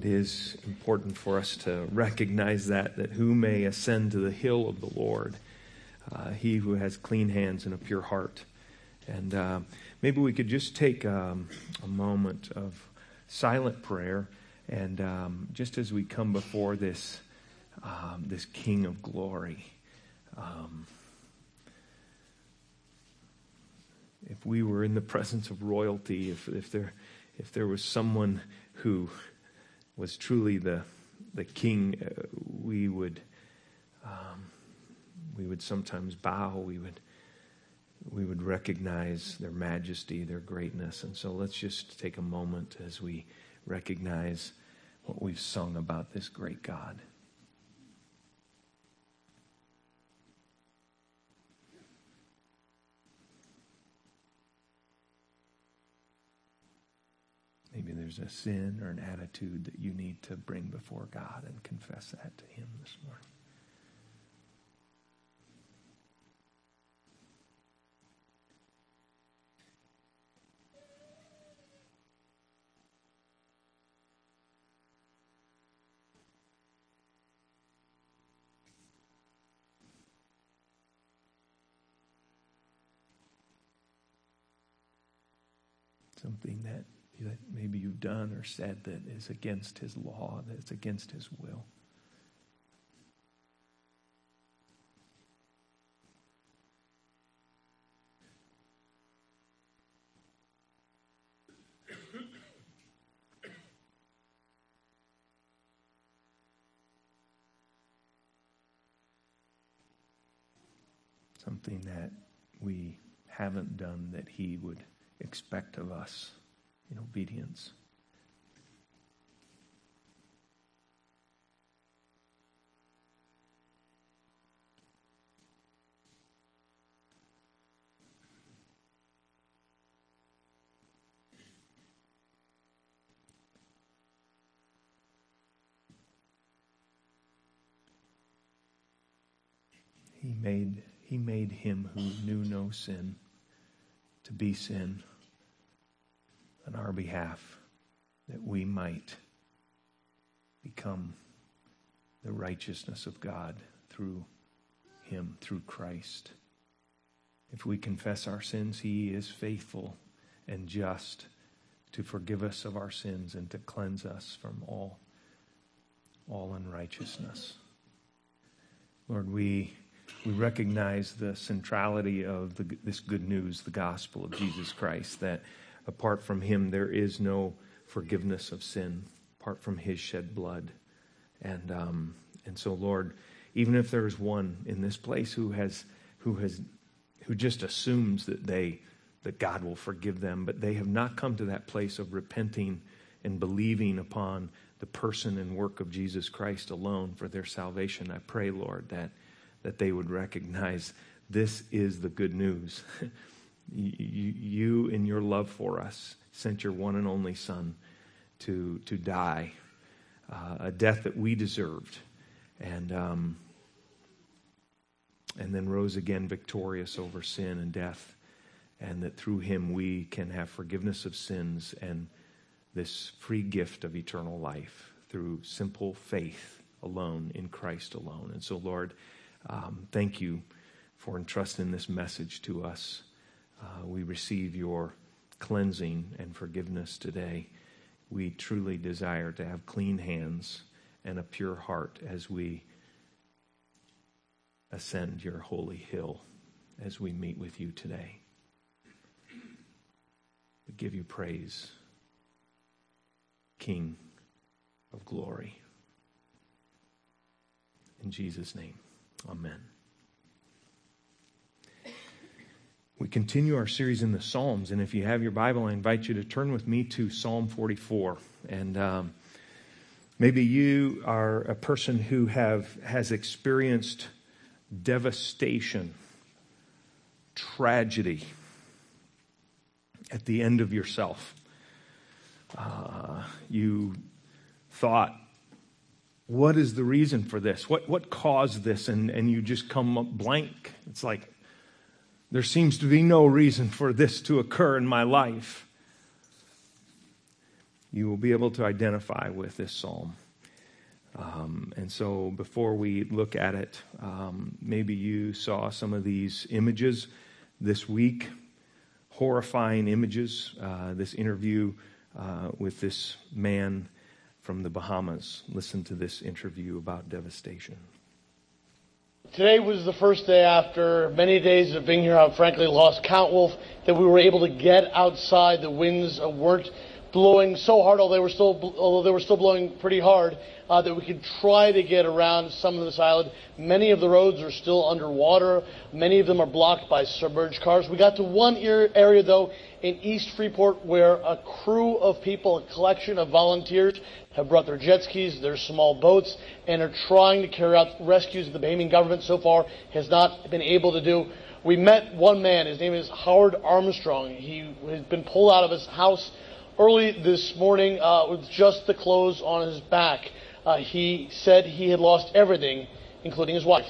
it is important for us to recognize that, that who may ascend to the hill of the Lord? Uh, he who has clean hands and a pure heart. And uh, maybe we could just take um, a moment of silent prayer. And um, just as we come before this, um, this King of glory, um, if we were in the presence of royalty, if, if, there, if there was someone who was truly the, the king, uh, we would um, we would sometimes bow. We would we would recognize their majesty, their greatness. And so let's just take a moment as we recognize what we've sung about this great God. Maybe there's a sin or an attitude that you need to bring before God and confess that to Him this morning. something that, done or said that is against his law, that is against his will. Something that we haven't done that he would expect of us in obedience. He made, he made him who knew no sin to be sin on our behalf that we might become the righteousness of God through him, through Christ. If we confess our sins, he is faithful and just to forgive us of our sins and to cleanse us from all all unrighteousness. Lord, we we recognize the centrality of the, this good news, the gospel of Jesus Christ, that apart from him, there is no forgiveness of sin, apart from his shed blood. And, um, and so, Lord, even if there is one in this place who has, who has, who just assumes that they, that God will forgive them, but they have not come to that place of repenting and believing upon the person and work of Jesus Christ alone for their salvation, I pray, Lord, that, that they would recognize this is the good news. You, in your love for us, sent your one and only Son to, to die, uh, a death that we deserved, and, um, and then rose again victorious over sin and death, and that through him we can have forgiveness of sins and this free gift of eternal life through simple faith alone in Christ alone. And so, Lord, um, thank you for entrusting this message to us uh, we receive your cleansing and forgiveness today. We truly desire to have clean hands and a pure heart as we ascend your holy hill as we meet with you today. We give you praise, King of glory. In Jesus' name, amen. We continue our series in the Psalms, and if you have your Bible, I invite you to turn with me to Psalm 44. And um, maybe you are a person who have has experienced devastation, tragedy at the end of yourself. Uh, you thought, what is the reason for this? What, what caused this? And, and you just come up blank. It's like, there seems to be no reason for this to occur in my life. you will be able to identify with this psalm. Um, and so, before we look at it, um, maybe you saw some of these images this week, horrifying images. Uh, this interview uh, with this man from the Bahamas. Listen to this interview about devastation. Today was the first day after many days of being here. I've frankly lost count, Wolf, that we were able to get outside. The winds weren't blowing so hard, although they were still, although they were still blowing pretty hard, uh, that we could try to get around some of this island. Many of the roads are still underwater. Many of them are blocked by submerged cars. We got to one area, though, in East Freeport where a crew of people, a collection of volunteers, have brought their jet skis, their small boats, and are trying to carry out rescues that the Bahamian government so far has not been able to do. We met one man. His name is Howard Armstrong. He has been pulled out of his house early this morning uh, with just the clothes on his back. Uh, he said he had lost everything, including his wife.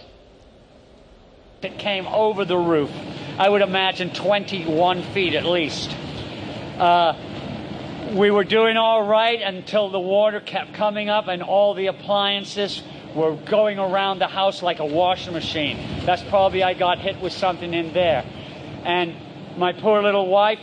It came over the roof. I would imagine 21 feet at least. Uh, we were doing all right until the water kept coming up and all the appliances were going around the house like a washing machine. That's probably I got hit with something in there. And my poor little wife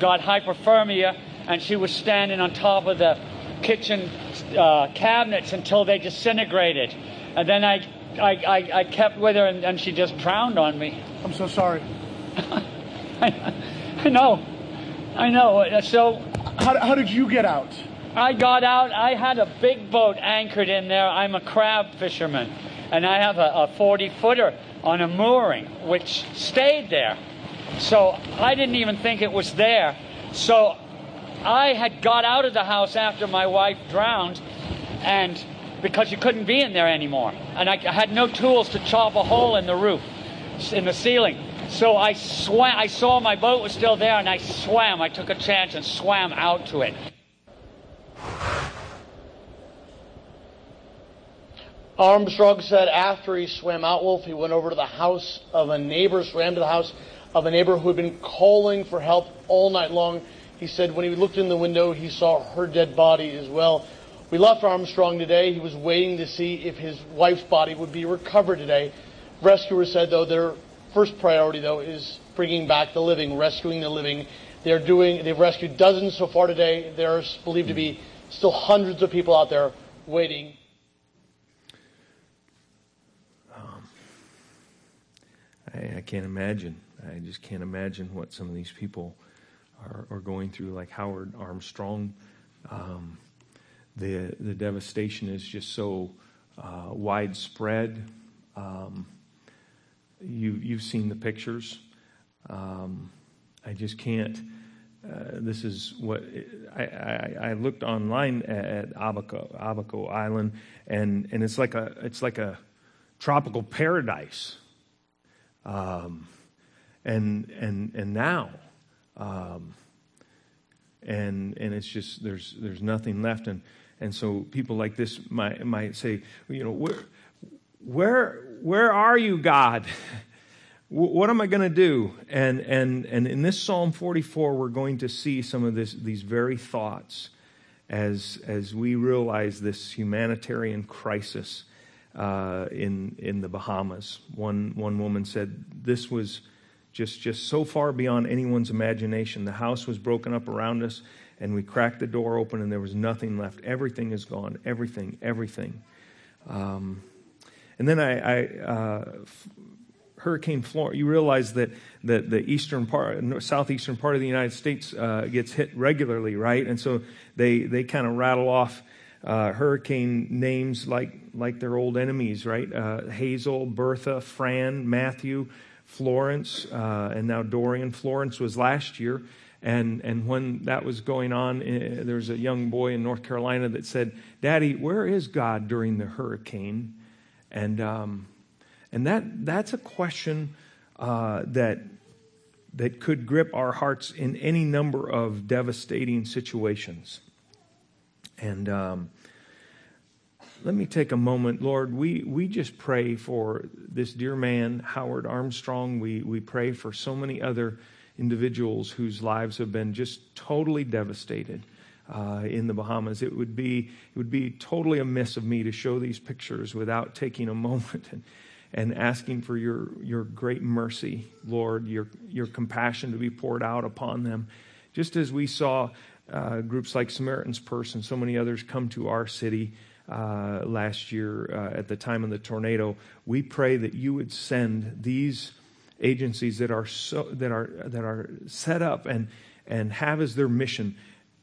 got hypothermia and she was standing on top of the kitchen uh, cabinets until they disintegrated. And then I, I, I, I kept with her, and, and, she just drowned on me. I'm so sorry. I, I know. I know. So. How, how did you get out? I got out. I had a big boat anchored in there. I'm a crab fisherman. And I have a, a 40 footer on a mooring, which stayed there. So I didn't even think it was there. So I had got out of the house after my wife drowned, and because you couldn't be in there anymore. And I, had no tools to chop a hole in the roof, in the ceiling. So I swam. I saw my boat was still there, and I swam. I took a chance and swam out to it. Armstrong said after he swam out, Wolf, he went over to the house of a neighbor, swam to the house of a neighbor who had been calling for help all night long. He said when he looked in the window, he saw her dead body as well. We left Armstrong today. He was waiting to see if his wife's body would be recovered today. Rescuers said, though, their first priority, though, is bringing back the living, rescuing the living. They're doing, they've rescued dozens so far today. There's believed to be still hundreds of people out there waiting. Um, I, I can't imagine. I just can't imagine what some of these people are, are going through, like Howard Armstrong. Um, the the devastation is just so uh, widespread. Um, you you've seen the pictures. Um, I just can't. Uh, this is what I, I, I, looked online at Abaco, Abaco Island, and, and it's like a it's like a tropical paradise. Um, and and and now um, and and it's just there's there's nothing left. And and so people like this might might say you know where where where are you God? What am I going to do? And and and in this Psalm 44 we're going to see some of this these very thoughts as as we realize this humanitarian crisis uh, in in the Bahamas. One one woman said this was just, just so far beyond anyone's imagination. The house was broken up around us, and we cracked the door open, and there was nothing left. Everything is gone. Everything, everything. Um, and then I, I uh, Hurricane Florence, you realize that, that the eastern part, southeastern part of the United States uh, gets hit regularly, right? And so they, they kind of rattle off uh, hurricane names like, like their old enemies, right? Uh, Hazel, Bertha, Fran, Matthew, Florence, uh, and now Dorian. Florence was last year. And, and when that was going on, uh, there was a young boy in North Carolina that said, Daddy, where is God during the hurricane? And, um, and that, that's a question uh, that, that could grip our hearts in any number of devastating situations. And um, let me take a moment. Lord, we, we just pray for this dear man, Howard Armstrong. We, we pray for so many other individuals whose lives have been just totally devastated uh, in the Bahamas. It would be it would be totally amiss of me to show these pictures without taking a moment and, and asking for your your great mercy, Lord, your your compassion to be poured out upon them, just as we saw uh, groups like Samaritan's Purse and so many others come to our city. Uh, last year, uh, at the time of the tornado, we pray that you would send these agencies that are so that are that are set up and and have as their mission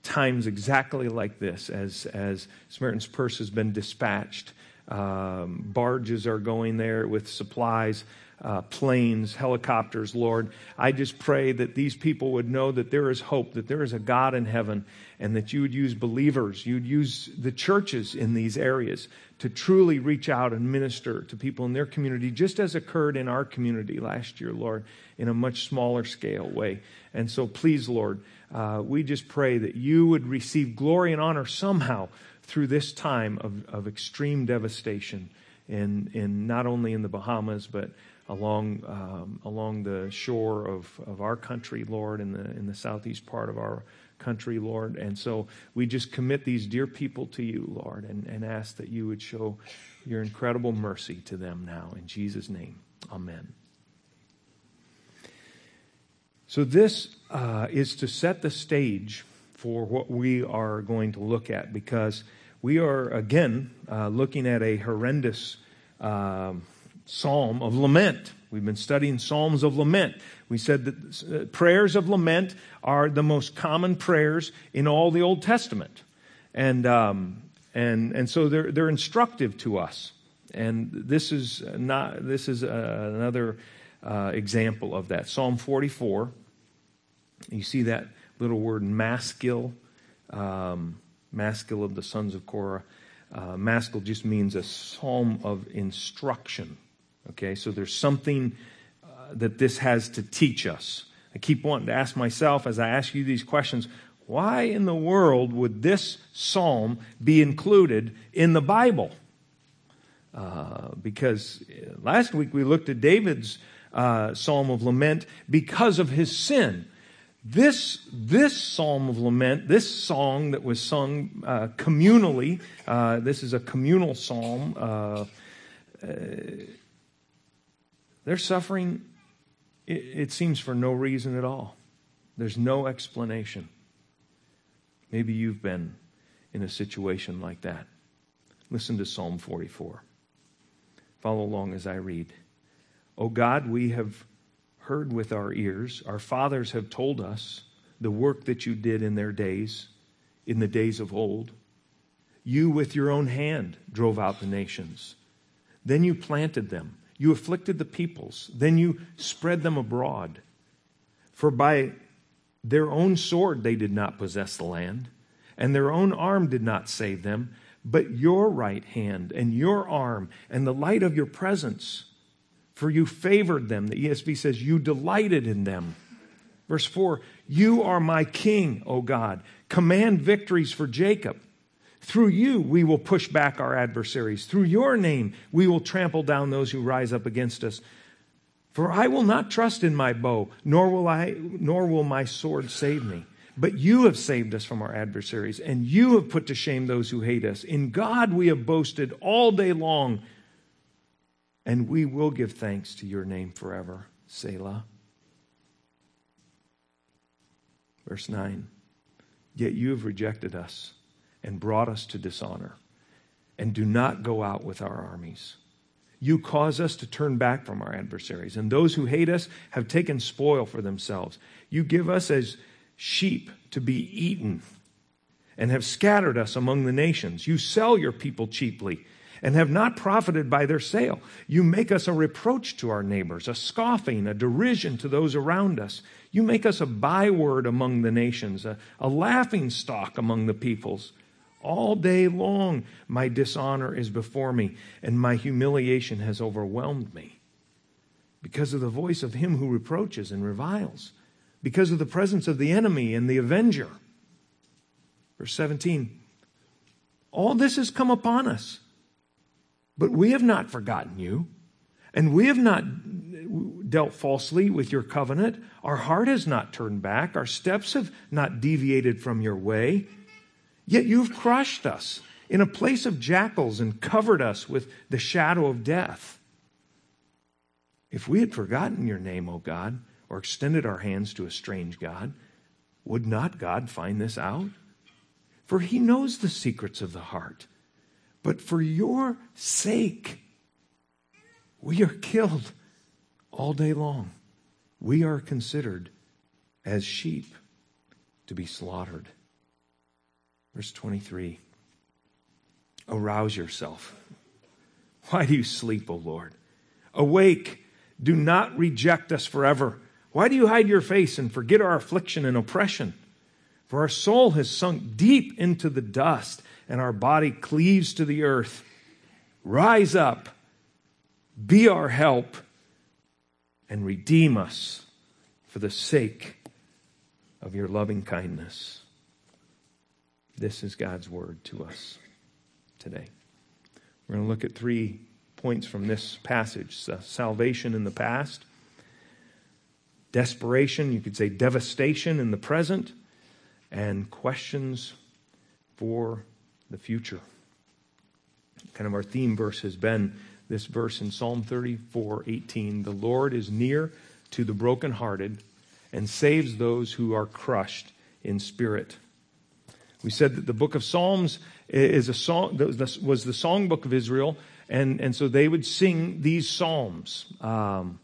times exactly like this as, as Samaritan's Purse has been dispatched. Um, barges are going there with supplies, uh, planes, helicopters, Lord. I just pray that these people would know that there is hope, that there is a God in heaven, and that you would use believers, you'd use the churches in these areas to truly reach out and minister to people in their community, just as occurred in our community last year, Lord, in a much smaller scale way. And so, please, Lord, uh, we just pray that you would receive glory and honor somehow through this time of, of extreme devastation in, in not only in the Bahamas, but along, um, along the shore of, of our country, Lord, in the, in the southeast part of our country, Lord. And so we just commit these dear people to you, Lord, and, and ask that you would show your incredible mercy to them now. In Jesus' name, amen. So, this uh, is to set the stage for what we are going to look at because we are, again, uh, looking at a horrendous uh, psalm of lament. We've been studying Psalms of Lament. We said that uh, prayers of lament are the most common prayers in all the Old Testament. And, um, and, and so they're, they're instructive to us. And this is, not, this is uh, another uh, example of that. Psalm 44 you see that little word maskil, um, maskil of the sons of Korah. Uh, maskil just means a psalm of instruction. Okay, so there's something uh, that this has to teach us. I keep wanting to ask myself as I ask you these questions why in the world would this psalm be included in the Bible? Uh, because last week we looked at David's uh, psalm of lament because of his sin. This, this psalm of lament, this song that was sung uh, communally, uh, this is a communal psalm. They're suffering, it, it seems, for no reason at all. There's no explanation. Maybe you've been in a situation like that. Listen to Psalm 44. Follow along as I read. O God, we have heard with our ears. Our fathers have told us the work that you did in their days, in the days of old. You, with your own hand, drove out the nations. Then you planted them. You afflicted the peoples. Then you spread them abroad. For by their own sword they did not possess the land, and their own arm did not save them, but your right hand and your arm and the light of your presence for you favored them. The ESV says, You delighted in them. Verse 4 You are my king, O God. Command victories for Jacob. Through you, we will push back our adversaries. Through your name, we will trample down those who rise up against us. For I will not trust in my bow, nor will I, nor will my sword save me. But you have saved us from our adversaries, and you have put to shame those who hate us. In God we have boasted all day long and we will give thanks to your name forever. Selah. Verse 9 Yet you have rejected us and brought us to dishonor, and do not go out with our armies. You cause us to turn back from our adversaries, and those who hate us have taken spoil for themselves. You give us as sheep to be eaten, and have scattered us among the nations. You sell your people cheaply and have not profited by their sale. You make us a reproach to our neighbors, a scoffing, a derision to those around us. You make us a byword among the nations, a, a laughing stock among the peoples. All day long, my dishonor is before me, and my humiliation has overwhelmed me. Because of the voice of him who reproaches and reviles, because of the presence of the enemy and the avenger. Verse 17 All this has come upon us but we have not forgotten you, and we have not dealt falsely with your covenant. Our heart has not turned back, our steps have not deviated from your way. Yet you've crushed us in a place of jackals and covered us with the shadow of death. If we had forgotten your name, O God, or extended our hands to a strange God, would not God find this out? For he knows the secrets of the heart. But for your sake, we are killed all day long. We are considered as sheep to be slaughtered. Verse 23 Arouse yourself. Why do you sleep, O Lord? Awake, do not reject us forever. Why do you hide your face and forget our affliction and oppression? For our soul has sunk deep into the dust, and our body cleaves to the earth. Rise up, be our help, and redeem us for the sake of your loving kindness. This is God's word to us today. We're going to look at three points from this passage salvation in the past, desperation, you could say devastation in the present, and questions for the future. Kind of our theme verse has been this verse in Psalm 34 18. The Lord is near to the brokenhearted and saves those who are crushed in spirit. We said that the book of Psalms is a song, was the songbook of Israel, and, and so they would sing these psalms. Um,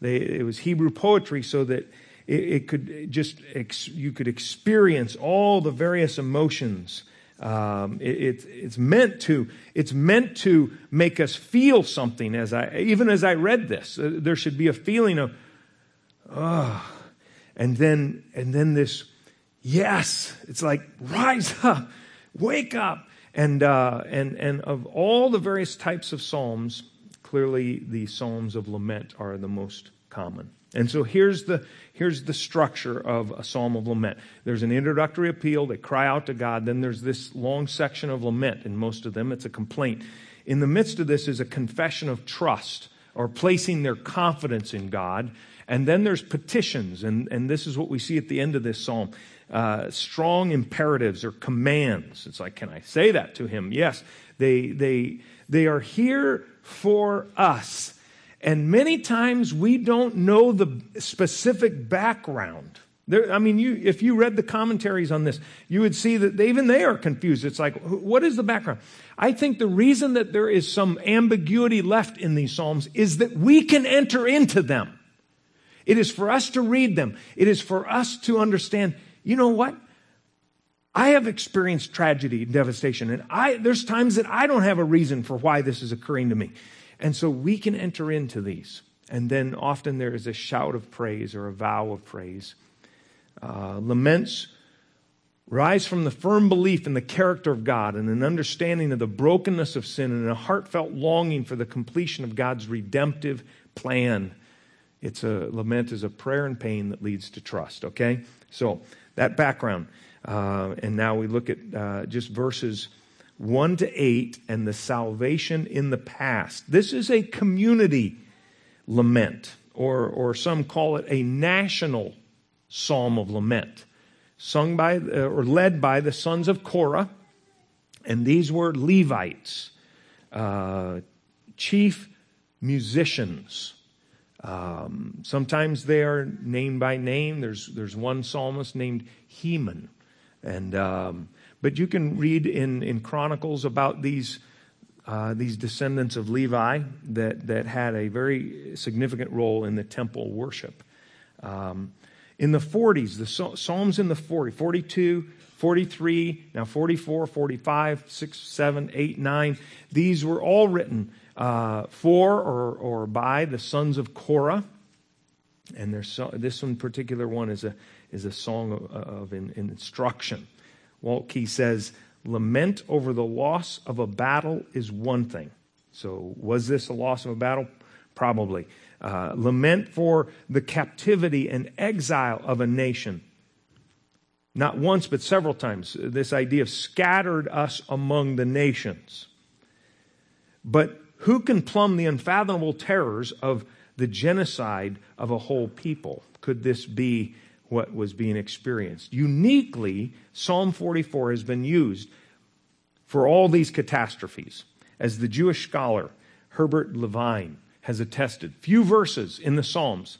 they, it was Hebrew poetry so that it, it could just, ex, you could experience all the various emotions. Um, it, it, it's meant to, it's meant to make us feel something as I, even as I read this, uh, there should be a feeling of, oh, and then, and then this, yes, it's like, rise up, wake up. And, uh, and, and of all the various types of psalms, clearly the psalms of lament are the most common. And so here's the, here's the structure of a psalm of lament. There's an introductory appeal. They cry out to God. Then there's this long section of lament. In most of them, it's a complaint. In the midst of this is a confession of trust or placing their confidence in God. And then there's petitions. And, and this is what we see at the end of this psalm. Uh, strong imperatives or commands. It's like, can I say that to him? Yes. They, they, they are here for us. And many times we don't know the specific background. There, I mean, you, if you read the commentaries on this, you would see that they, even they are confused. It's like, what is the background? I think the reason that there is some ambiguity left in these Psalms is that we can enter into them. It is for us to read them. It is for us to understand you know what? I have experienced tragedy and devastation, and I, there's times that I don't have a reason for why this is occurring to me. And so we can enter into these. And then often there is a shout of praise or a vow of praise. Uh, laments rise from the firm belief in the character of God and an understanding of the brokenness of sin and a heartfelt longing for the completion of God's redemptive plan. It's a lament is a prayer and pain that leads to trust, okay? So that background. Uh, and now we look at uh, just verses 1 to 8 and the salvation in the past. This is a community lament, or, or some call it a national psalm of lament, sung by uh, or led by the sons of Korah. And these were Levites, uh, chief musicians. Um, sometimes they are named by name. There's, there's one psalmist named Heman. And, um, but you can read in, in Chronicles about these, uh, these descendants of Levi that, that had a very significant role in the temple worship. Um, in the 40s, the Psalms in the 40, 42, 43, now 44, 45, 6, 7, 8, 9, these were all written uh, for or, or by the sons of Korah. And so, this one particular one is a, is a song of, of in, in instruction. Waltke says, Lament over the loss of a battle is one thing. So, was this a loss of a battle? Probably. Uh, lament for the captivity and exile of a nation. Not once, but several times. This idea of scattered us among the nations. But who can plumb the unfathomable terrors of the genocide of a whole people? Could this be what was being experienced. Uniquely, Psalm 44 has been used for all these catastrophes. As the Jewish scholar Herbert Levine has attested, few verses in the Psalms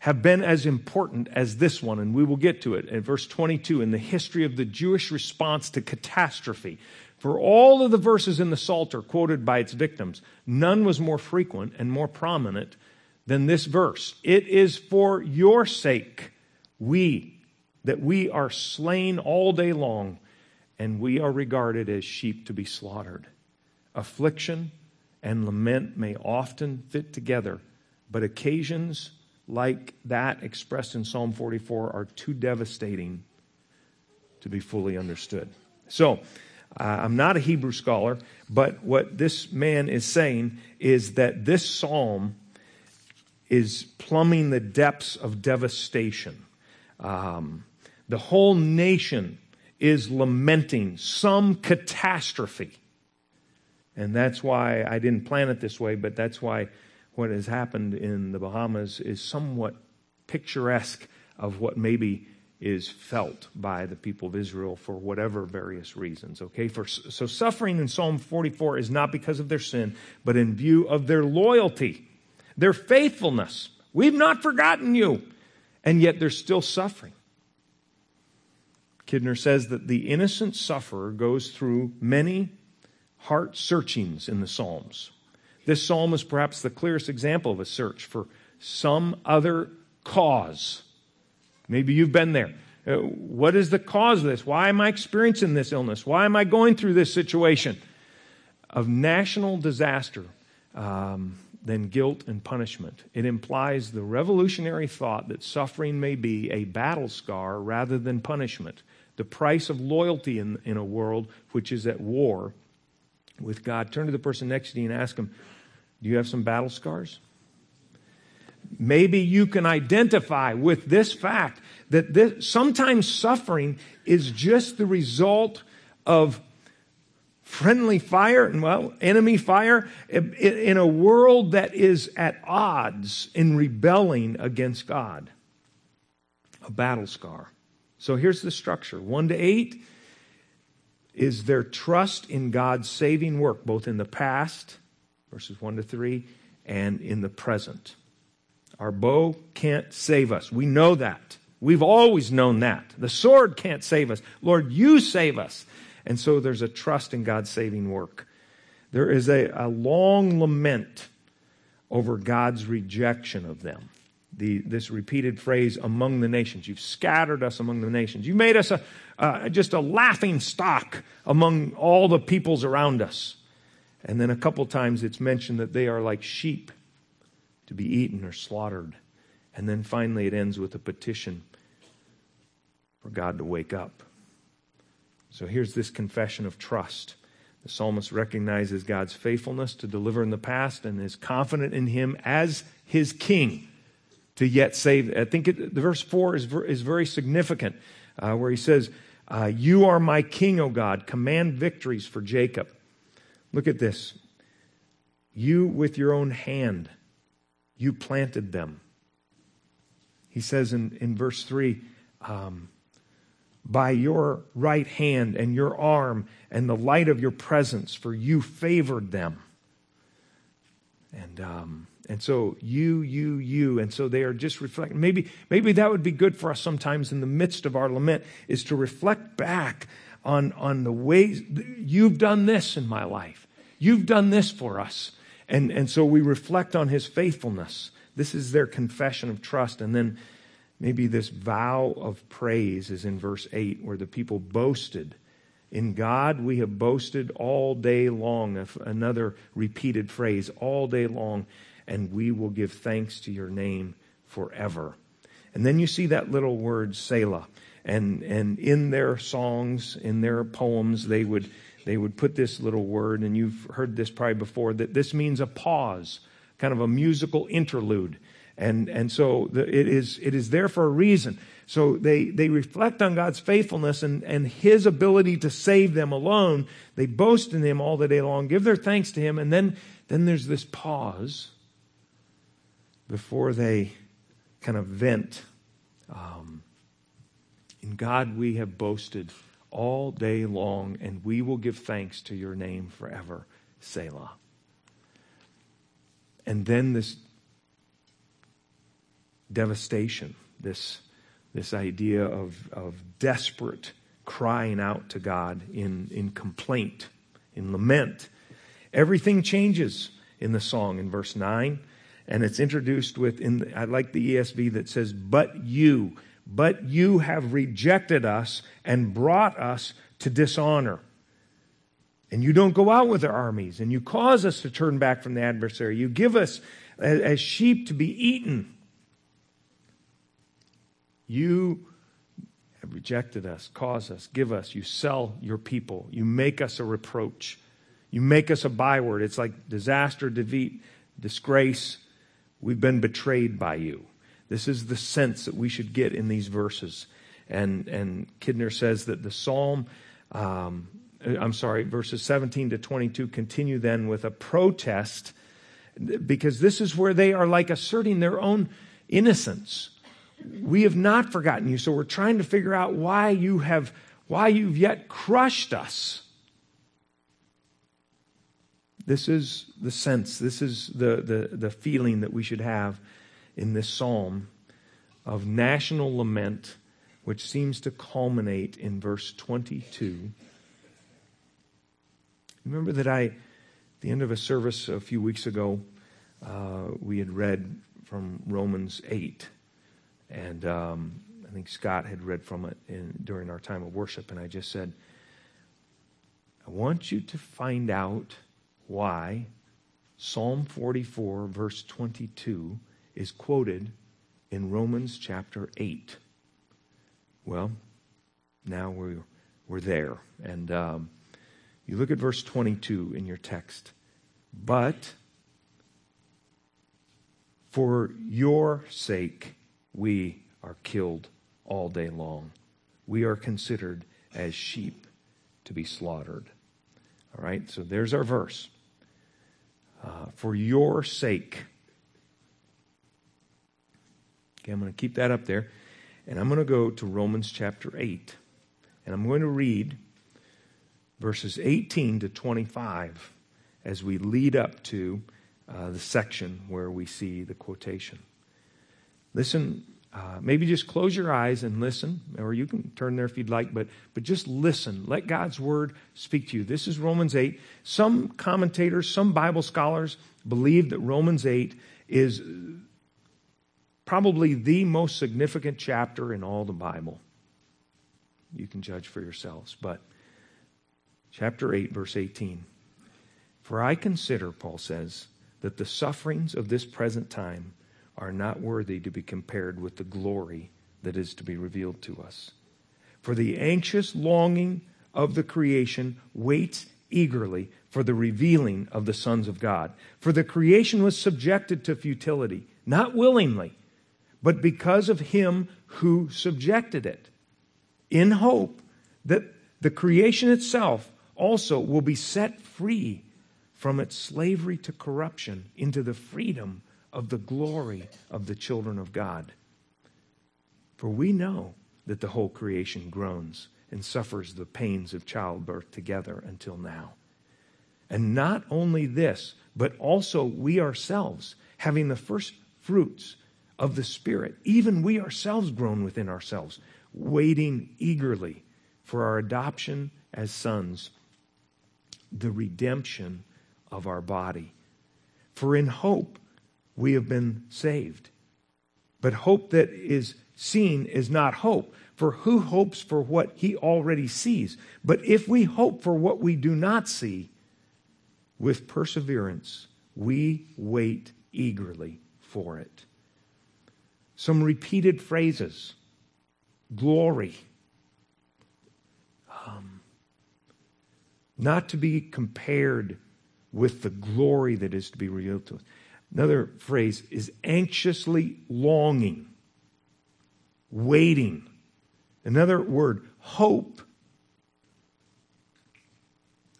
have been as important as this one, and we will get to it in verse 22 in the history of the Jewish response to catastrophe. For all of the verses in the Psalter quoted by its victims, none was more frequent and more prominent than this verse. It is for your sake, we, that we are slain all day long, and we are regarded as sheep to be slaughtered. Affliction and lament may often fit together, but occasions like that expressed in Psalm 44 are too devastating to be fully understood. So, uh, I'm not a Hebrew scholar, but what this man is saying is that this psalm is plumbing the depths of devastation. Um, the whole nation is lamenting some catastrophe. And that's why I didn't plan it this way, but that's why what has happened in the Bahamas is somewhat picturesque of what maybe is felt by the people of Israel for whatever various reasons. Okay, for, so suffering in Psalm 44 is not because of their sin, but in view of their loyalty, their faithfulness. We've not forgotten you, and yet they're still suffering. Kidner says that the innocent sufferer goes through many heart searchings in the Psalms. This psalm is perhaps the clearest example of a search for some other cause. Maybe you've been there. Uh, what is the cause of this? Why am I experiencing this illness? Why am I going through this situation? Of national disaster um, than guilt and punishment. It implies the revolutionary thought that suffering may be a battle scar rather than punishment, the price of loyalty in, in a world which is at war with God. Turn to the person next to you and ask them, do you have some battle scars? Maybe you can identify with this fact that this, sometimes suffering is just the result of friendly fire and well enemy fire in a world that is at odds in rebelling against god. A battle scar. So here's the structure. 1 to 8 is their trust in god's saving work both in the past verses 1 to 3, and in the present. Our bow can't save us. We know that. We've always known that. The sword can't save us. Lord, you save us. And so there's a trust in God's saving work. There is a, a long lament over God's rejection of them. The, this repeated phrase, among the nations. You've scattered us among the nations. You've made us a, uh, just a laughing stock among all the peoples around us. And then a couple times it's mentioned that they are like sheep to be eaten or slaughtered. And then finally it ends with a petition for God to wake up. So here's this confession of trust. The psalmist recognizes God's faithfulness to deliver in the past and is confident in him as his king to yet save. I think it, the verse 4 is, is very significant, uh, where he says, uh, You are my king, O God. Command victories for Jacob. Look at this. You, with your own hand, you planted them. He says in, in verse 3 um, by your right hand and your arm and the light of your presence, for you favored them. And um, and so you, you, you, and so they are just reflecting. Maybe maybe that would be good for us sometimes in the midst of our lament is to reflect back on, on the ways you've done this in my life. You've done this for us. And, and so we reflect on his faithfulness. This is their confession of trust. And then maybe this vow of praise is in verse 8, where the people boasted. In God we have boasted all day long. Another repeated phrase, all day long. And we will give thanks to your name forever. And then you see that little word, Selah and and in their songs, in their poems, they would they would put this little word, and you've heard this probably before, that this means a pause, kind of a musical interlude. And, and so the, it, is, it is there for a reason. So they, they reflect on God's faithfulness and, and His ability to save them alone. They boast in Him all the day long, give their thanks to Him, and then, then there's this pause before they kind of vent um, In God we have boasted all day long, and we will give thanks to your name forever. Selah. And then this devastation, this, this idea of, of desperate crying out to God in, in complaint, in lament. Everything changes in the song in verse 9, and it's introduced with, in I like the ESV that says, But you, but you have rejected us and brought us to dishonor. And you don't go out with our armies, and you cause us to turn back from the adversary. You give us as sheep to be eaten. You have rejected us, cause us, give us. You sell your people. You make us a reproach. You make us a byword. It's like disaster, defeat, disgrace. We've been betrayed by you. This is the sense that we should get in these verses. And, and Kidner says that the psalm, um, I'm sorry, verses 17 to 22 continue then with a protest because this is where they are like asserting their own innocence. We have not forgotten you, so we're trying to figure out why you have why you've yet crushed us. This is the sense, this is the, the, the feeling that we should have in this psalm of national lament, which seems to culminate in verse 22. Remember that I, at the end of a service a few weeks ago, uh, we had read from Romans 8. And um, I think Scott had read from it in, during our time of worship. And I just said, I want you to find out why Psalm 44, verse 22, is quoted in Romans chapter 8. Well, now we're, we're there. And um, you look at verse 22 in your text. But for your sake we are killed all day long. We are considered as sheep to be slaughtered. All right, so there's our verse. Uh, for your sake. Okay, I'm going to keep that up there. And I'm going to go to Romans chapter 8. And I'm going to read verses 18 to 25 as we lead up to uh, the section where we see the quotation. Listen, uh, maybe just close your eyes and listen, or you can turn there if you'd like, but, but just listen. Let God's word speak to you. This is Romans 8. Some commentators, some Bible scholars believe that Romans 8 is probably the most significant chapter in all the Bible. You can judge for yourselves. But chapter 8, verse 18. For I consider, Paul says, that the sufferings of this present time are not worthy to be compared with the glory that is to be revealed to us. For the anxious longing of the creation waits eagerly for the revealing of the sons of God. For the creation was subjected to futility, not willingly, but because of him who subjected it, in hope that the creation itself also will be set free from its slavery to corruption into the freedom of the glory of the children of God. For we know that the whole creation groans and suffers the pains of childbirth together until now. And not only this, but also we ourselves, having the first fruits of the Spirit, even we ourselves groan within ourselves, waiting eagerly for our adoption as sons, the redemption of our body. For in hope we have been saved. But hope that is seen is not hope. For who hopes for what he already sees? But if we hope for what we do not see, with perseverance, we wait eagerly for it. Some repeated phrases glory, um, not to be compared with the glory that is to be revealed to us. Another phrase is anxiously longing, waiting. Another word, hope.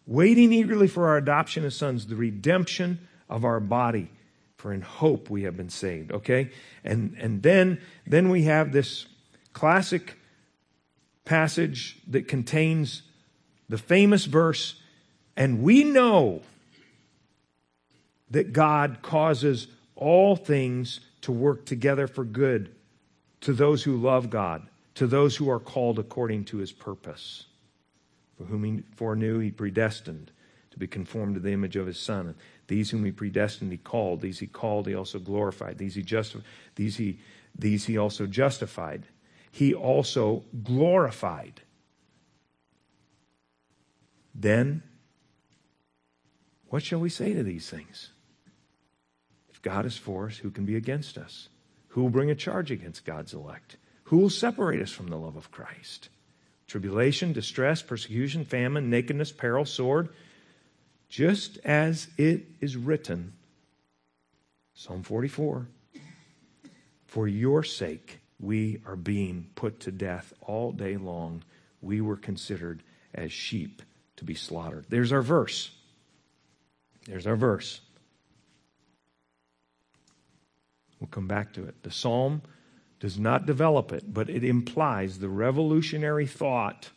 Waiting eagerly for our adoption as sons, the redemption of our body. For in hope we have been saved. Okay? And and then then we have this classic passage that contains the famous verse, and we know that God causes all things to work together for good to those who love God, to those who are called according to his purpose. For whom he foreknew, he predestined to be conformed to the image of his Son. These whom he predestined, he called. These he called, he also glorified. These he justified. These he, these he also justified. He also glorified. Then, what shall we say to these things? If God is for us, who can be against us? Who will bring a charge against God's elect? Who will separate us from the love of Christ? Tribulation, distress, persecution, famine, nakedness, peril, sword. Just as it is written, Psalm 44 For your sake we are being put to death all day long. We were considered as sheep to be slaughtered. There's our verse. There's our verse. We'll come back to it. The psalm does not develop it, but it implies the revolutionary thought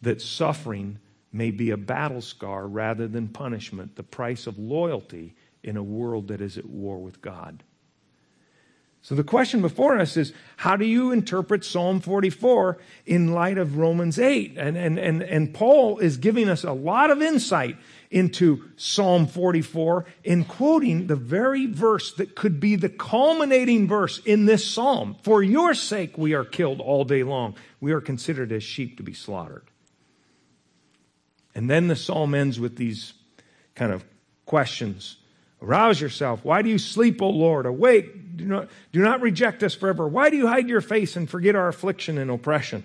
that suffering may be a battle scar rather than punishment, the price of loyalty in a world that is at war with God. So the question before us is how do you interpret Psalm 44 in light of Romans 8? And, and, and, and Paul is giving us a lot of insight into Psalm 44 in quoting the very verse that could be the culminating verse in this psalm. For your sake we are killed all day long. We are considered as sheep to be slaughtered. And then the psalm ends with these kind of questions. Arouse yourself. Why do you sleep, O Lord? Awake. Do not, do not reject us forever. Why do you hide your face and forget our affliction and oppression?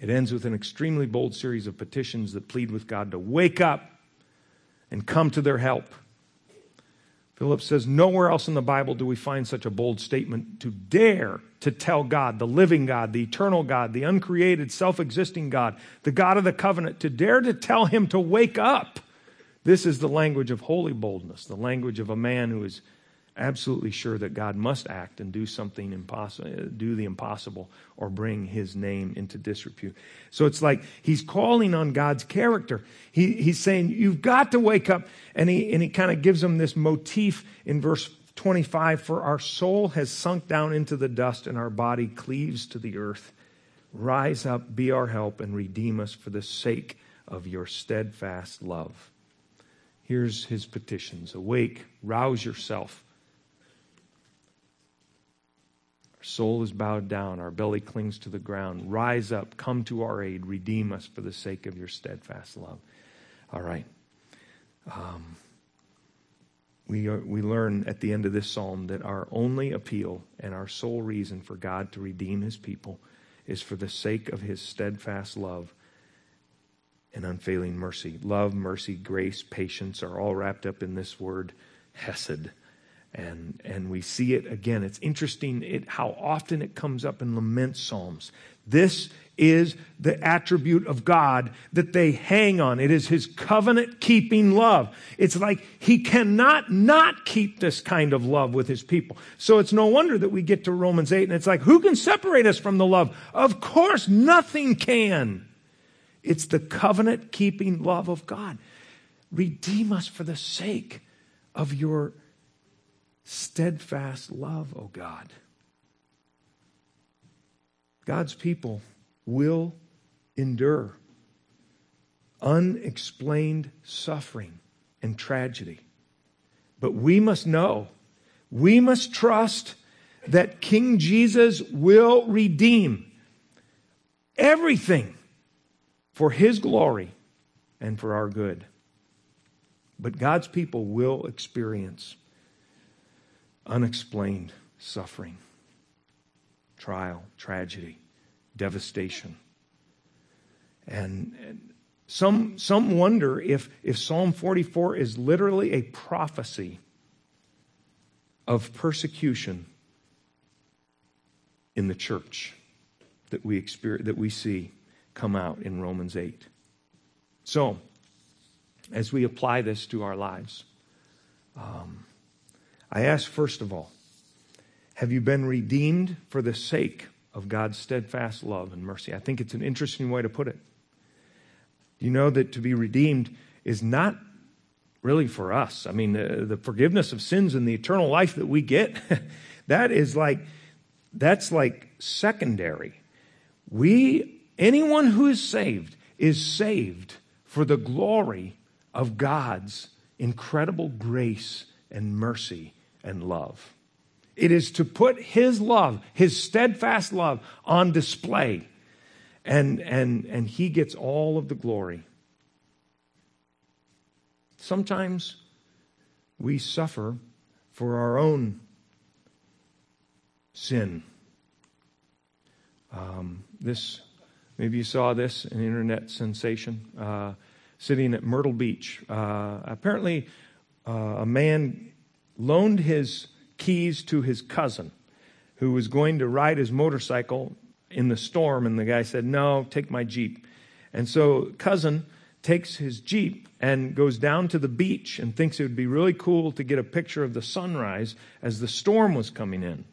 It ends with an extremely bold series of petitions that plead with God to wake up and come to their help. Philip says, Nowhere else in the Bible do we find such a bold statement to dare to tell God, the living God, the eternal God, the uncreated, self existing God, the God of the covenant, to dare to tell him to wake up. This is the language of holy boldness, the language of a man who is absolutely sure that God must act and do something impossible, do the impossible, or bring his name into disrepute. So it's like he's calling on God's character. He, he's saying, You've got to wake up. And he, and he kind of gives them this motif in verse 25 For our soul has sunk down into the dust, and our body cleaves to the earth. Rise up, be our help, and redeem us for the sake of your steadfast love. Here's his petitions Awake, rouse yourself Our soul is bowed down, our belly clings to the ground. Rise up, come to our aid, redeem us for the sake of your steadfast love. All right. Um, we, are, we learn at the end of this psalm that our only appeal and our sole reason for God to redeem his people is for the sake of his steadfast love and unfailing mercy. Love, mercy, grace, patience are all wrapped up in this word, hesed and and we see it again. It's interesting it, how often it comes up in lament psalms. This is the attribute of god that they hang on. It is his covenant keeping love. It's like he cannot not keep this kind of love with his people. So it's no wonder that we get to romans 8 and it's like who can separate us from the love? Of course nothing can. It's the covenant keeping love of god. Redeem us for the sake of your steadfast love, O God. God's people will endure unexplained suffering and tragedy. But we must know, we must trust that King Jesus will redeem everything for his glory and for our good. But God's people will experience unexplained suffering, trial, tragedy, devastation. And, and, some, some wonder if, if Psalm 44 is literally a prophecy of persecution in the church that we experience, that we see come out in Romans 8. So, as we apply this to our lives, um, I ask, first of all, have you been redeemed for the sake of God's steadfast love and mercy. I think it's an interesting way to put it. You know that to be redeemed is not really for us. I mean, the, the forgiveness of sins and the eternal life that we get, that is like, that's like secondary. We, anyone who is saved, is saved for the glory of God's incredible grace and mercy and love. It is to put His love, His steadfast love, on display. And, and, and He gets all of the glory. Sometimes we suffer for our own sin. Um, this, maybe you saw this, an internet sensation. Uh, sitting at Myrtle Beach. Uh, apparently, uh, a man loaned his keys to his cousin who was going to ride his motorcycle in the storm, and the guy said, No, take my Jeep. And so, cousin takes his Jeep and goes down to the beach and thinks it would be really cool to get a picture of the sunrise as the storm was coming in.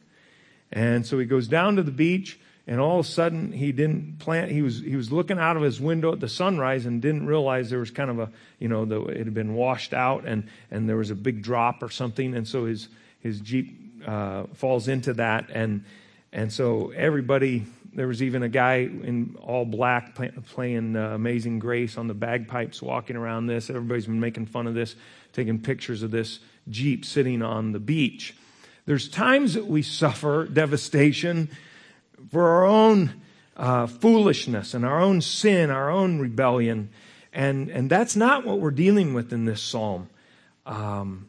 And so he goes down to the beach and all of a sudden he didn't plan he was he was looking out of his window at the sunrise and didn't realize there was kind of a you know the, it had been washed out and and there was a big drop or something. And so his his jeep uh, falls into that. And and so everybody there was even a guy in all black play, playing uh, amazing grace on the bagpipes walking around this. Everybody's been making fun of this taking pictures of this jeep sitting on the beach. There's times that we suffer devastation for our own uh, foolishness and our own sin, our own rebellion. And, and that's not what we're dealing with in this psalm. Um,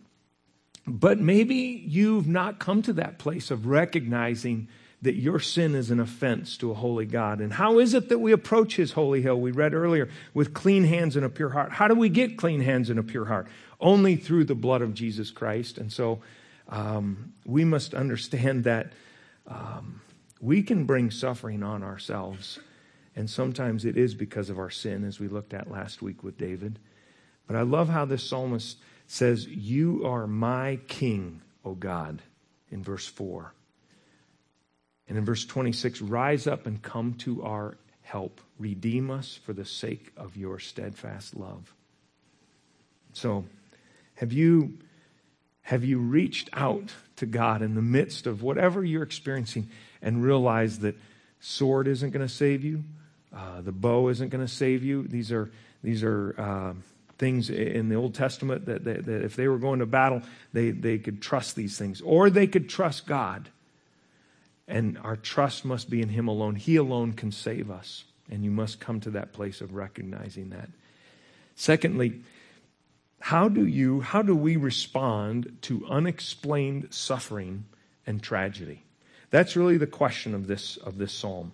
but maybe you've not come to that place of recognizing that your sin is an offense to a holy God. And how is it that we approach his holy hill? We read earlier with clean hands and a pure heart. How do we get clean hands and a pure heart? Only through the blood of Jesus Christ. And so um, we must understand that um, we can bring suffering on ourselves. And sometimes it is because of our sin, as we looked at last week with David. But I love how this psalmist says, You are my king, O God, in verse 4. And in verse 26, rise up and come to our help. Redeem us for the sake of your steadfast love. So, have you, have you reached out to God in the midst of whatever you're experiencing? And realize that sword isn't going to save you, uh, the bow isn't going to save you. These are these are uh, things in the Old Testament that, that, that, if they were going to battle, they, they could trust these things, or they could trust God. And our trust must be in Him alone. He alone can save us. And you must come to that place of recognizing that. Secondly, how do you, how do we respond to unexplained suffering and tragedy? That's really the question of this of this psalm,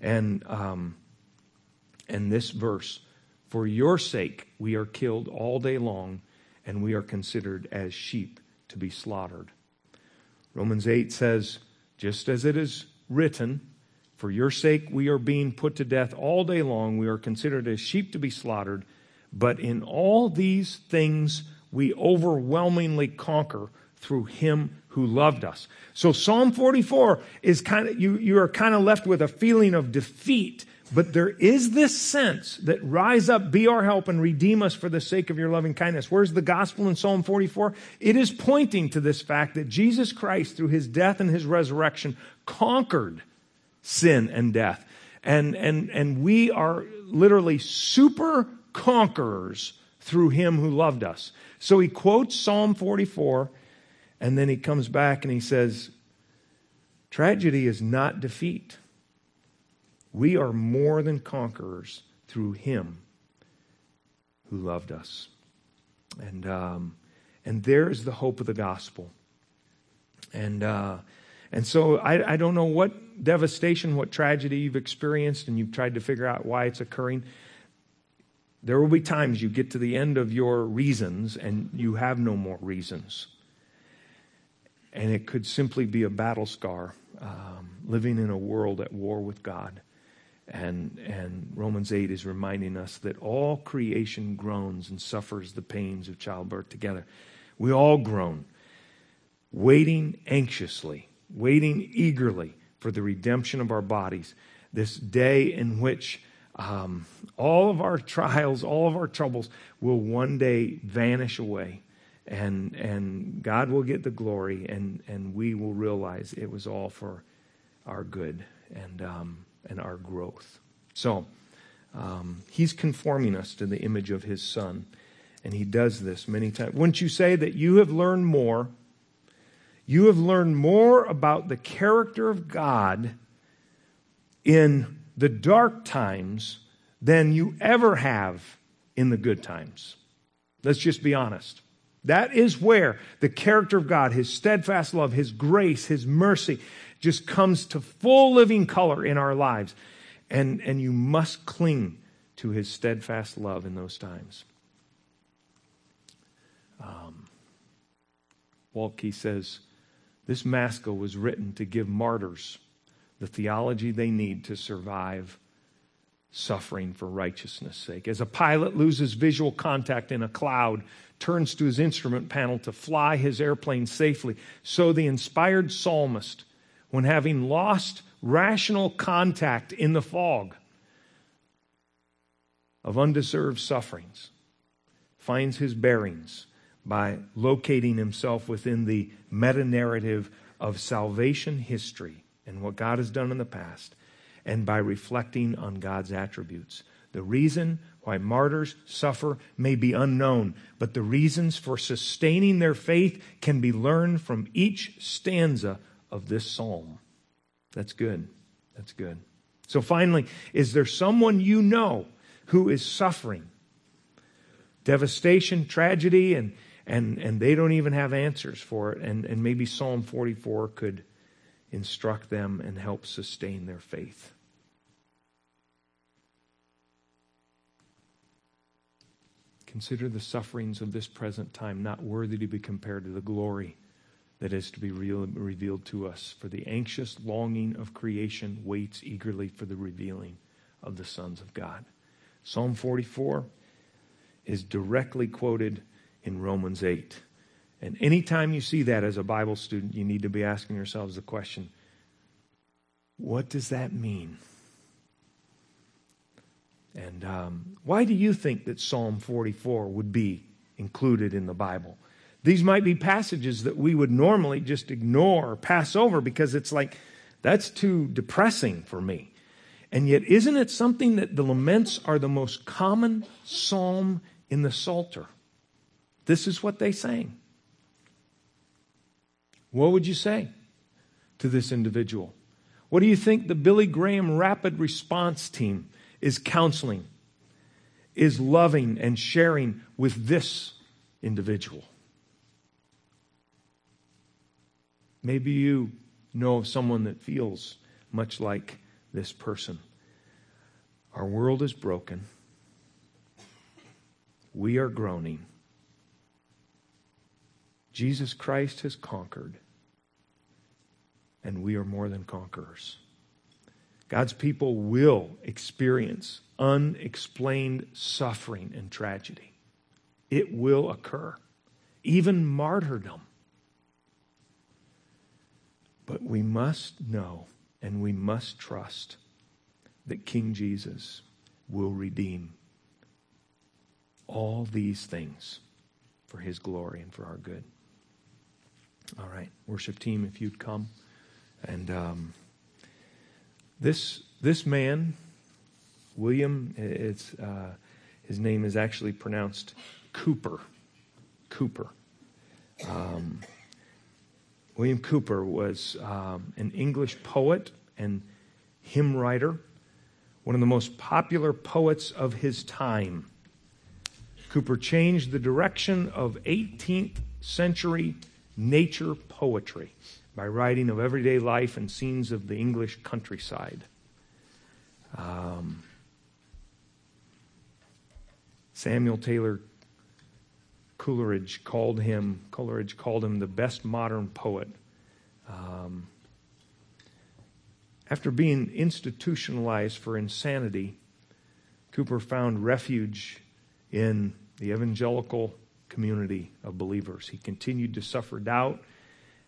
and um, and this verse. For your sake we are killed all day long, and we are considered as sheep to be slaughtered. Romans eight says, just as it is written, for your sake we are being put to death all day long. We are considered as sheep to be slaughtered. But in all these things we overwhelmingly conquer through him who loved us. So Psalm 44 is kind of, you, you are kind of left with a feeling of defeat, but there is this sense that rise up, be our help, and redeem us for the sake of your loving kindness. Where's the gospel in Psalm 44? It is pointing to this fact that Jesus Christ, through his death and his resurrection, conquered sin and death. And, and, and we are literally super conquerors through him who loved us. So he quotes Psalm 44 and then he comes back and he says, Tragedy is not defeat. We are more than conquerors through him who loved us. And, um, and there is the hope of the gospel. And, uh, and so I, I don't know what devastation, what tragedy you've experienced, and you've tried to figure out why it's occurring. There will be times you get to the end of your reasons and you have no more reasons and it could simply be a battle scar, um, living in a world at war with God. And, and Romans 8 is reminding us that all creation groans and suffers the pains of childbirth together. We all groan, waiting anxiously, waiting eagerly for the redemption of our bodies. This day in which um, all of our trials, all of our troubles will one day vanish away. And, and God will get the glory, and, and we will realize it was all for our good and, um, and our growth. So, um, He's conforming us to the image of His Son. And He does this many times. Wouldn't you say that you have learned more? You have learned more about the character of God in the dark times than you ever have in the good times. Let's just be honest. That is where the character of God, His steadfast love, His grace, His mercy, just comes to full living color in our lives. And, and you must cling to His steadfast love in those times. Um, Waltke says, This Maskil was written to give martyrs the theology they need to survive suffering for righteousness' sake. As a pilot loses visual contact in a cloud, turns to his instrument panel to fly his airplane safely, so the inspired psalmist, when having lost rational contact in the fog of undeserved sufferings, finds his bearings by locating himself within the meta narrative of salvation history and what God has done in the past and by reflecting on God's attributes. The reason why martyrs suffer may be unknown, but the reasons for sustaining their faith can be learned from each stanza of this psalm. That's good. That's good. So, finally, is there someone you know who is suffering? Devastation, tragedy, and, and, and they don't even have answers for it. And, and maybe Psalm 44 could instruct them and help sustain their faith. Consider the sufferings of this present time not worthy to be compared to the glory that is to be revealed to us. For the anxious longing of creation waits eagerly for the revealing of the sons of God. Psalm 44 is directly quoted in Romans 8. And anytime you see that as a Bible student, you need to be asking yourselves the question what does that mean? And um, why do you think that Psalm 44 would be included in the Bible? These might be passages that we would normally just ignore or pass over because it's like, that's too depressing for me. And yet, isn't it something that the laments are the most common psalm in the Psalter? This is what they sang. What would you say to this individual? What do you think the Billy Graham Rapid Response Team is counseling, is loving and sharing with this individual. Maybe you know of someone that feels much like this person. Our world is broken. We are groaning. Jesus Christ has conquered, and we are more than conquerors. God's people will experience unexplained suffering and tragedy. It will occur, even martyrdom. But we must know and we must trust that King Jesus will redeem all these things for his glory and for our good. All right, worship team, if you'd come and. Um, this, this man, William, it's, uh, his name is actually pronounced Cooper. Cooper. Um, William Cowper was um, an English poet and hymn writer, one of the most popular poets of his time. Cowper changed the direction of 18th century nature poetry by writing of everyday life and scenes of the English countryside. Um, Samuel Taylor Coleridge called him Coleridge called him the best modern poet. Um, after being institutionalized for insanity, Cowper found refuge in the evangelical community of believers. He continued to suffer doubt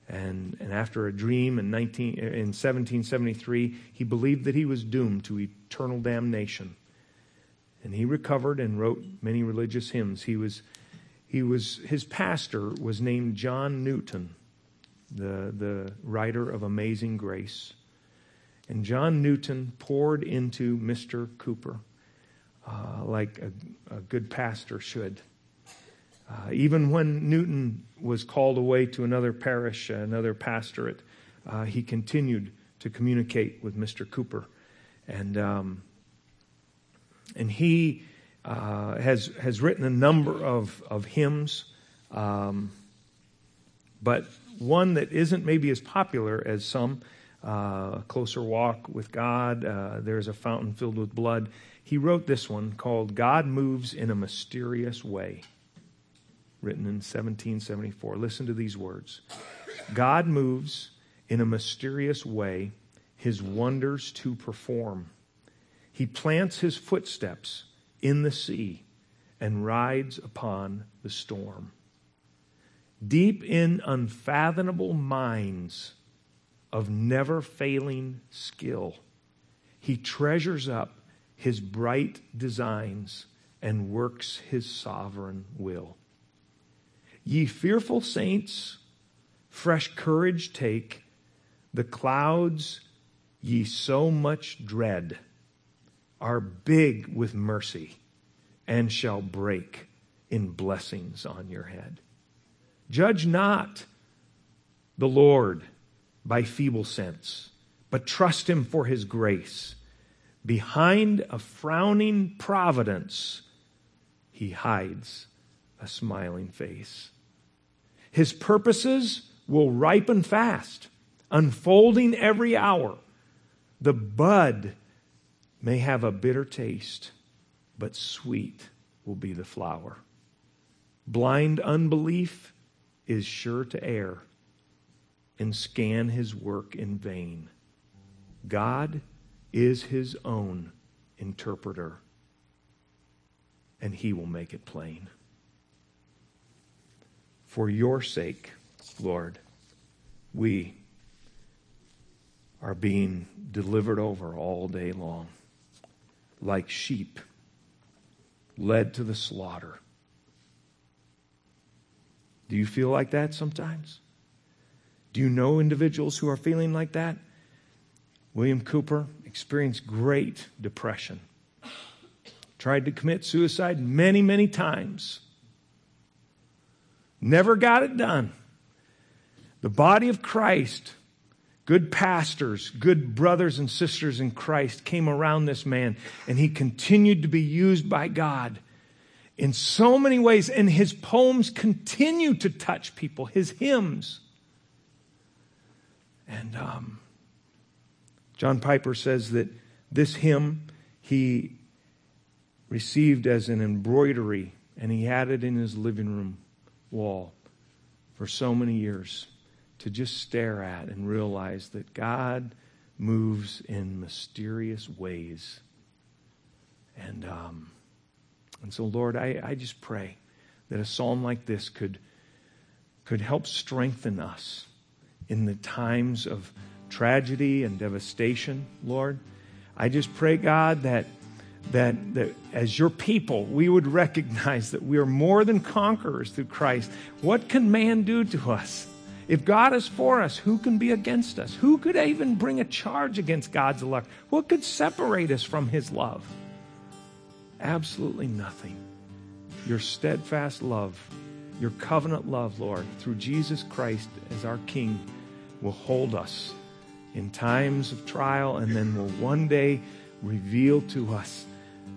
And, and after a dream in, 19, in 1773, he believed that he was doomed to eternal damnation. And he recovered and wrote many religious hymns. He was, he was, his pastor was named John Newton, the, the writer of Amazing Grace. And John Newton poured into Mr. Cowper uh, like a, a, good pastor should. Uh, even when Newton was called away to another parish, another pastorate, uh, he continued to communicate with Mr. Cowper. And, um, and he uh, has, has written a number of, of hymns, um, but one that isn't maybe as popular as some uh, Closer Walk with God, uh, There's a Fountain Filled with Blood. He wrote this one called God Moves in a Mysterious Way, written in 1774. Listen to these words God moves in a mysterious way, his wonders to perform. He plants his footsteps in the sea and rides upon the storm. Deep in unfathomable minds of never failing skill, he treasures up his bright designs and works his sovereign will. Ye fearful saints, fresh courage take, the clouds ye so much dread are big with mercy and shall break in blessings on your head. Judge not the Lord by feeble sense, but trust him for his grace. Behind a frowning providence, he hides a smiling face. His purposes will ripen fast, unfolding every hour. The bud may have a bitter taste, but sweet will be the flower. Blind unbelief is sure to err and scan his work in vain. God is his own interpreter, and he will make it plain. For your sake, Lord, we are being delivered over all day long like sheep led to the slaughter. Do you feel like that sometimes? Do you know individuals who are feeling like that? William Cowper experienced great depression. Tried to commit suicide many, many times. Never got it done. The body of Christ Good pastors, good brothers and sisters in Christ came around this man, and he continued to be used by God in so many ways. And his poems continue to touch people, his hymns. And um, John Piper says that this hymn he received as an embroidery, and he had it in his living room wall for so many years to just stare at and realize that God moves in mysterious ways. And, um, and so, Lord, I, I just pray that a psalm like this could, could help strengthen us in the times of tragedy and devastation, Lord. I just pray, God, that, that, that as your people, we would recognize that we are more than conquerors through Christ. What can man do to us? If God is for us, who can be against us? Who could even bring a charge against God's elect? What could separate us from his love? Absolutely nothing. Your steadfast love, your covenant love, Lord, through Jesus Christ as our King, will hold us in times of trial and then will one day reveal to us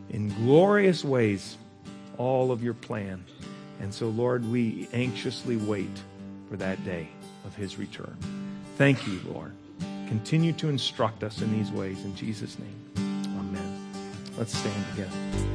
in glorious ways all of your plan. And so, Lord, we anxiously wait for that day of his return. Thank you, Lord. Continue to instruct us in these ways in Jesus' name. Amen. Let's stand together.